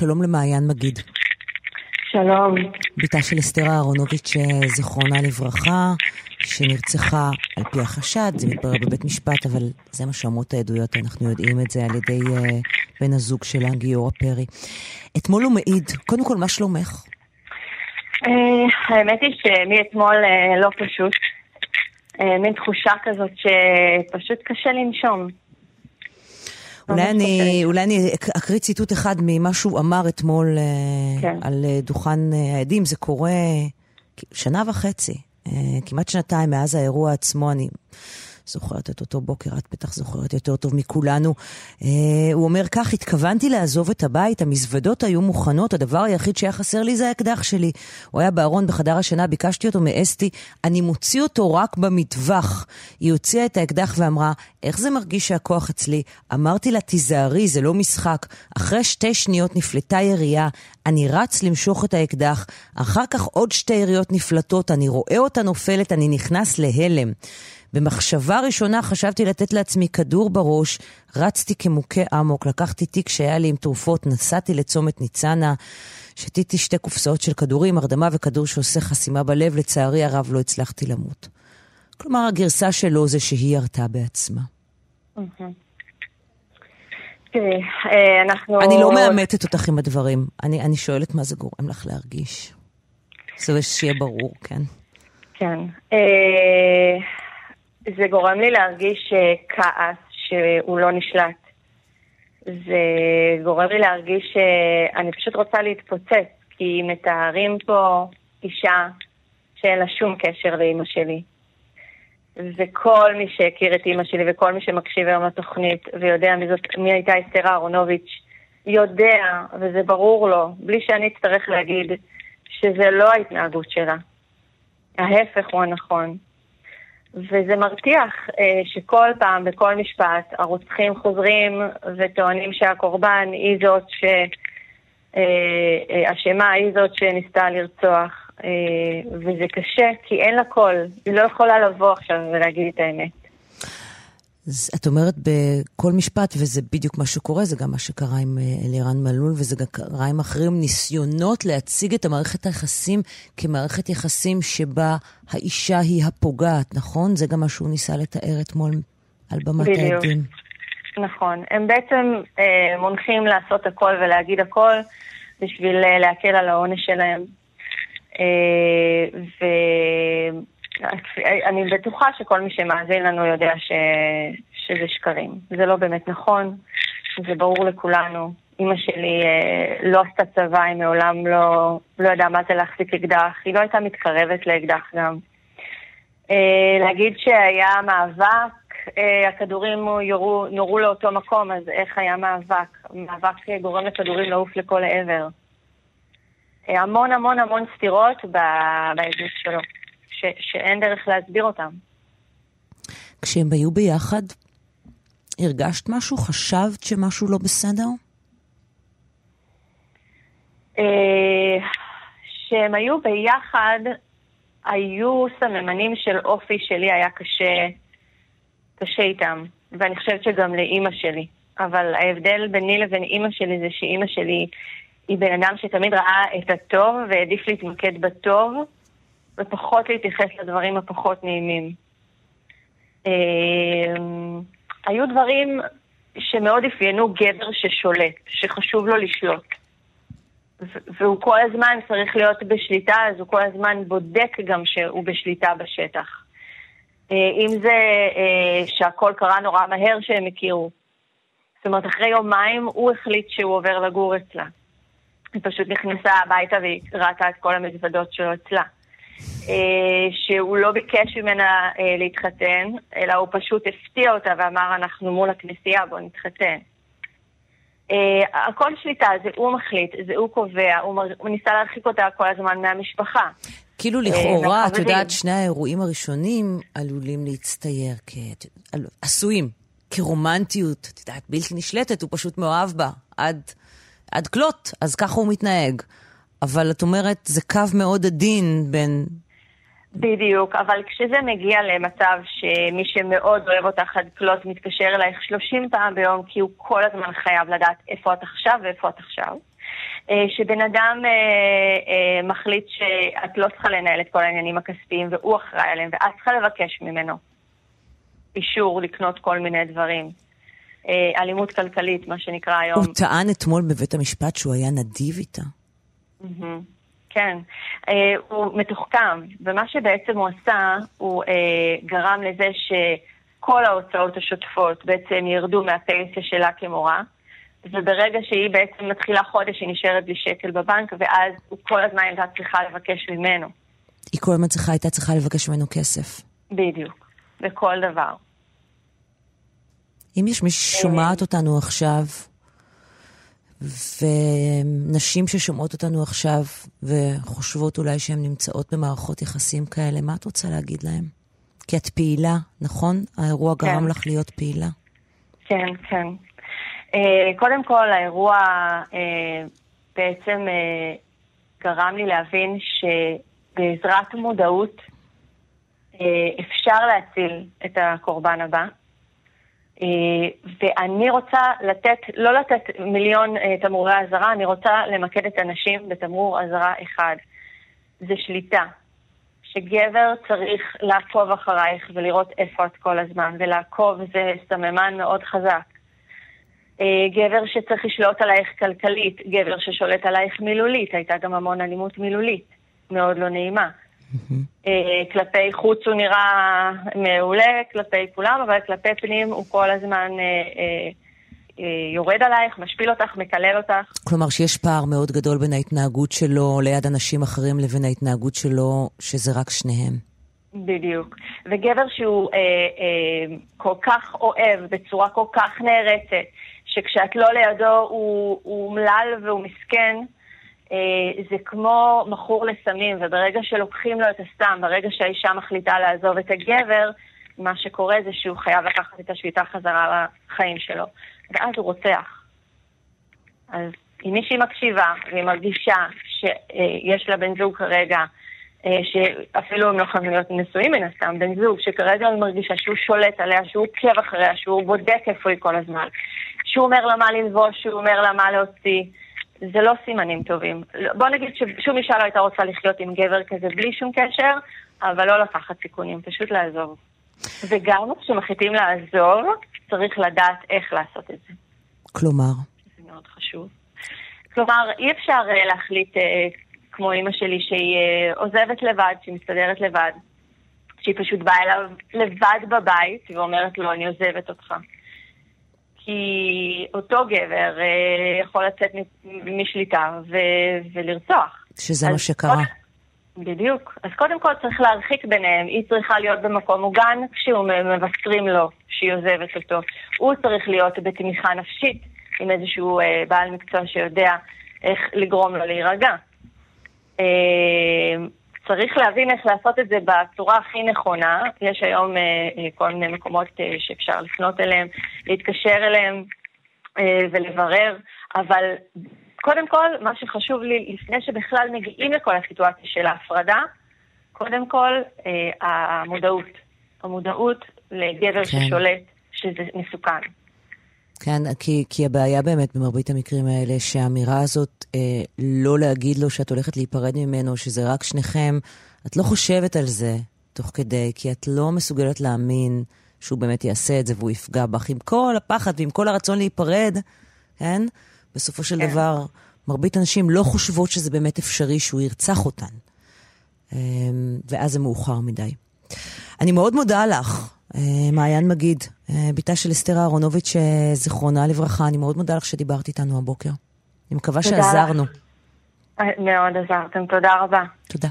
שלום למעיין מגיד. שלום. בתה של אסתר אהרונוביץ', זיכרונה לברכה, שנרצחה על פי החשד, זה מתברר בבית משפט, אבל זה מה שאומרות העדויות, אנחנו יודעים את זה על ידי uh, בן הזוג שלה, גיורא פרי. אתמול הוא מעיד, קודם כל, מה שלומך? Uh, האמת היא שמאתמול uh, לא פשוט. Uh, מין תחושה כזאת שפשוט קשה לנשום. אולי אני, אולי אני אקריא ציטוט אחד ממה שהוא אמר אתמול כן. על דוכן העדים. זה קורה שנה וחצי, כמעט שנתיים מאז האירוע עצמו. אני זוכרת את אותו בוקר, את בטח זוכרת יותר טוב מכולנו. אה, הוא אומר כך, התכוונתי לעזוב את הבית, המזוודות היו מוכנות, הדבר היחיד שהיה חסר לי זה האקדח שלי. הוא היה בארון בחדר השינה, ביקשתי אותו מאסתי, אני מוציא אותו רק במטווח. היא הוציאה את האקדח ואמרה, איך זה מרגיש שהכוח אצלי? אמרתי לה, תיזהרי, זה לא משחק. אחרי שתי שניות נפלטה ירייה, אני רץ למשוך את האקדח, אחר כך עוד שתי יריות נפלטות, אני רואה אותה נופלת, אני נכנס להלם. במחשבה ראשונה חשבתי לתת לעצמי כדור בראש, רצתי כמוכה אמוק, לקחתי תיק שהיה לי עם תרופות, נסעתי לצומת ניצנה, שתיתי שתי קופסאות של כדורים, הרדמה וכדור שעושה חסימה בלב, לצערי הרב לא הצלחתי למות. כלומר, הגרסה שלו זה שהיא ירתה בעצמה. תראי, אה, אנחנו... אני לא מאמתת אותך עם הדברים, אני, אני שואלת מה זה גורם לך להרגיש. זה שיהיה ברור, כן. כן. אה, זה גורם לי להרגיש אה, כעס שהוא לא נשלט. זה גורם לי להרגיש שאני פשוט רוצה להתפוצץ, כי מתארים פה אישה שאין לה שום קשר לאימא שלי. וכל מי שהכיר את אימא שלי וכל מי שמקשיב היום לתוכנית ויודע מי, זאת, מי הייתה אסתר אהרונוביץ', יודע, וזה ברור לו, בלי שאני אצטרך להגיד, שזה לא ההתנהגות שלה. ההפך הוא הנכון. וזה מרתיח אה, שכל פעם, בכל משפט, הרוצחים חוזרים וטוענים שהקורבן היא זאת שאשמה, אה, אה, היא זאת שניסתה לרצוח. אה, וזה קשה, כי אין לה קול. היא לא יכולה לבוא עכשיו ולהגיד את האמת. אז את אומרת בכל משפט, וזה בדיוק מה שקורה, זה גם מה שקרה עם אה, אלירן מלול, וזה גם קרה עם אחרים, ניסיונות להציג את המערכת היחסים כמערכת יחסים שבה האישה היא הפוגעת, נכון? זה גם מה שהוא ניסה לתאר אתמול על במת העדים. נכון. הם בעצם אה, מונחים לעשות הכל ולהגיד הכל בשביל אה, להקל על העונש שלהם. אה, ו... אני בטוחה שכל מי שמאזין לנו יודע ש... שזה שקרים. זה לא באמת נכון, זה ברור לכולנו. אימא שלי אה, לא עשתה צבא, היא מעולם לא, לא ידעה מה זה להחזיק אקדח, היא לא הייתה מתקרבת לאקדח גם. אה, להגיד שהיה מאבק, אה, הכדורים יורו, נורו לאותו מקום, אז איך היה מאבק? מאבק גורם לכדורים לעוף לכל העבר. אה, המון המון המון סתירות בעדות שלו. ש, שאין דרך להסביר אותם. כשהם היו ביחד, הרגשת משהו? חשבת שמשהו לא בסדר? כשהם אה, היו ביחד, היו סממנים של אופי שלי היה קשה, קשה איתם. ואני חושבת שגם לאימא שלי. אבל ההבדל ביני לבין אימא שלי זה שאימא שלי היא בן אדם שתמיד ראה את הטוב והעדיף להתמקד בטוב, ופחות להתייחס לדברים הפחות נעימים. אמ, היו דברים שמאוד אפיינו גבר ששולט, שחשוב לו לשלוט. והוא כל הזמן צריך להיות בשליטה, אז הוא כל הזמן בודק גם שהוא בשליטה בשטח. אה, אם זה אה, שהכל קרה נורא מהר שהם הכירו. זאת אומרת, אחרי יומיים הוא החליט שהוא עובר לגור אצלה. היא פשוט נכנסה הביתה והיא ראתה את כל המזוודות שלו אצלה. אה, שהוא לא ביקש ממנה אה, להתחתן, אלא הוא פשוט הפתיע אותה ואמר, אנחנו מול הכנסייה, בואו נתחתן. אה, הכל שליטה, זה הוא מחליט, זה הוא קובע, הוא, הוא ניסה להרחיק אותה כל הזמן מהמשפחה. כאילו לכאורה, את יודעת, שני האירועים הראשונים עלולים להצטייר כ... עשויים, כרומנטיות, את יודעת, בלתי נשלטת, הוא פשוט מאוהב בה, עד, עד כלות, אז ככה הוא מתנהג. אבל את אומרת, זה קו מאוד עדין בין... בדיוק, אבל כשזה מגיע למצב שמי שמאוד אוהב אותך עד כלות מתקשר אלייך 30 פעם ביום, כי הוא כל הזמן חייב לדעת איפה את עכשיו ואיפה את עכשיו, אה, שבן אדם אה, אה, מחליט שאת לא צריכה לנהל את כל העניינים הכספיים והוא אחראי עליהם, ואת צריכה לבקש ממנו אישור לקנות כל מיני דברים. אלימות כלכלית, מה שנקרא היום. הוא טען אתמול בבית המשפט שהוא היה נדיב איתה. כן, אה, הוא מתוחכם, ומה שבעצם הוא עשה, הוא אה, גרם לזה שכל ההוצאות השוטפות בעצם ירדו מהפנסיה שלה כמורה, וברגע שהיא בעצם מתחילה חודש, היא נשארת בלי שקל בבנק, ואז הוא כל הזמן הייתה צריכה לבקש ממנו. היא כל הזמן צריכה, הייתה צריכה לבקש ממנו כסף. בדיוק, בכל דבר. אם יש מי ששומעת אותנו עכשיו, ונשים ששומעות אותנו עכשיו וחושבות אולי שהן נמצאות במערכות יחסים כאלה, מה את רוצה להגיד להן? כי את פעילה, נכון? האירוע כן. גרם לך להיות פעילה. כן, כן. Uh, קודם כל, האירוע uh, בעצם uh, גרם לי להבין שבעזרת מודעות אפשר להציל את הקורבן הבא. אה, ואני רוצה לתת, לא לתת מיליון אה, תמרורי אזהרה, אני רוצה למקד את הנשים בתמרור אזהרה אחד. זה שליטה. שגבר צריך לעקוב אחרייך ולראות איפה את כל הזמן, ולעקוב זה סממן מאוד חזק. אה, גבר שצריך לשלוט עלייך כלכלית, גבר ששולט עלייך מילולית, הייתה גם המון אלימות מילולית, מאוד לא נעימה. אה, כלפי חוץ הוא נראה מעולה, כלפי כולם, אבל כלפי פנים הוא כל הזמן אה, אה, יורד עלייך, משפיל אותך, מקלל אותך. כלומר שיש פער מאוד גדול בין ההתנהגות שלו ליד אנשים אחרים לבין ההתנהגות שלו, שזה רק שניהם. בדיוק. וגבר שהוא אה, אה, כל כך אוהב, בצורה כל כך נערצת, שכשאת לא לידו הוא אומלל והוא מסכן, זה כמו מכור לסמים, וברגע שלוקחים לו את הסם, ברגע שהאישה מחליטה לעזוב את הגבר, מה שקורה זה שהוא חייב לקחת את השביתה חזרה לחיים שלו, ואז הוא רוצח. אז אם מישהי מקשיבה והיא מרגישה שיש לה בן זוג כרגע, אה, שאפילו הם לא חייבים להיות נשואים מן הסתם, בן זוג שכרגע היא מרגישה שהוא שולט עליה, שהוא עוקב אחריה, שהוא בודק איפה היא כל הזמן, שהוא אומר לה מה ללבוש, שהוא אומר לה מה להוציא, זה לא סימנים טובים. בוא נגיד ששום אישה לא הייתה רוצה לחיות עם גבר כזה בלי שום קשר, אבל לא לקחת סיכונים, פשוט לעזוב. וגם כשמחליטים לעזוב, צריך לדעת איך לעשות את זה. כלומר? זה מאוד חשוב. כלומר, אי אפשר uh, להחליט, uh, כמו אימא שלי, שהיא uh, עוזבת לבד, שהיא מסתדרת לבד, שהיא פשוט באה אליו לבד בבית ואומרת לו, אני עוזבת אותך. כי אותו גבר אה, יכול לצאת משליטה ו- ולרצוח. שזה מה שקרה. קודם, בדיוק. אז קודם כל צריך להרחיק ביניהם. היא צריכה להיות במקום מוגן כשהוא מבשרים לו שהיא עוזבת אותו. הוא צריך להיות בתמיכה נפשית עם איזשהו אה, בעל מקצוע שיודע איך לגרום לו להירגע. אה, צריך להבין איך לעשות את זה בצורה הכי נכונה. יש היום אה, אה, כל מיני מקומות אה, שאפשר לפנות אליהם, להתקשר אליהם אה, ולברר, אבל קודם כל, מה שחשוב לי, לפני שבכלל מגיעים לכל הסיטואציה של ההפרדה, קודם כל, אה, המודעות. המודעות לגבר כן. ששולט, שזה מסוכן. כן, כי, כי הבעיה באמת במרבית המקרים האלה, שהאמירה הזאת, אה, לא להגיד לו שאת הולכת להיפרד ממנו, שזה רק שניכם, את לא חושבת על זה תוך כדי, כי את לא מסוגלת להאמין שהוא באמת יעשה את זה והוא יפגע בך. עם כל הפחד ועם כל הרצון להיפרד, כן? בסופו של כן. דבר, מרבית הנשים לא חושבות שזה באמת אפשרי שהוא ירצח אותן. אה, ואז זה מאוחר מדי. אני מאוד מודה לך. אה, מעיין מגיד, אה, בתה של אסתר אהרונוביץ', אה, זיכרונה לברכה, אני מאוד מודה לך שדיברת איתנו הבוקר. אני מקווה שעזרנו. מאוד עזרתם, תודה רבה. תודה.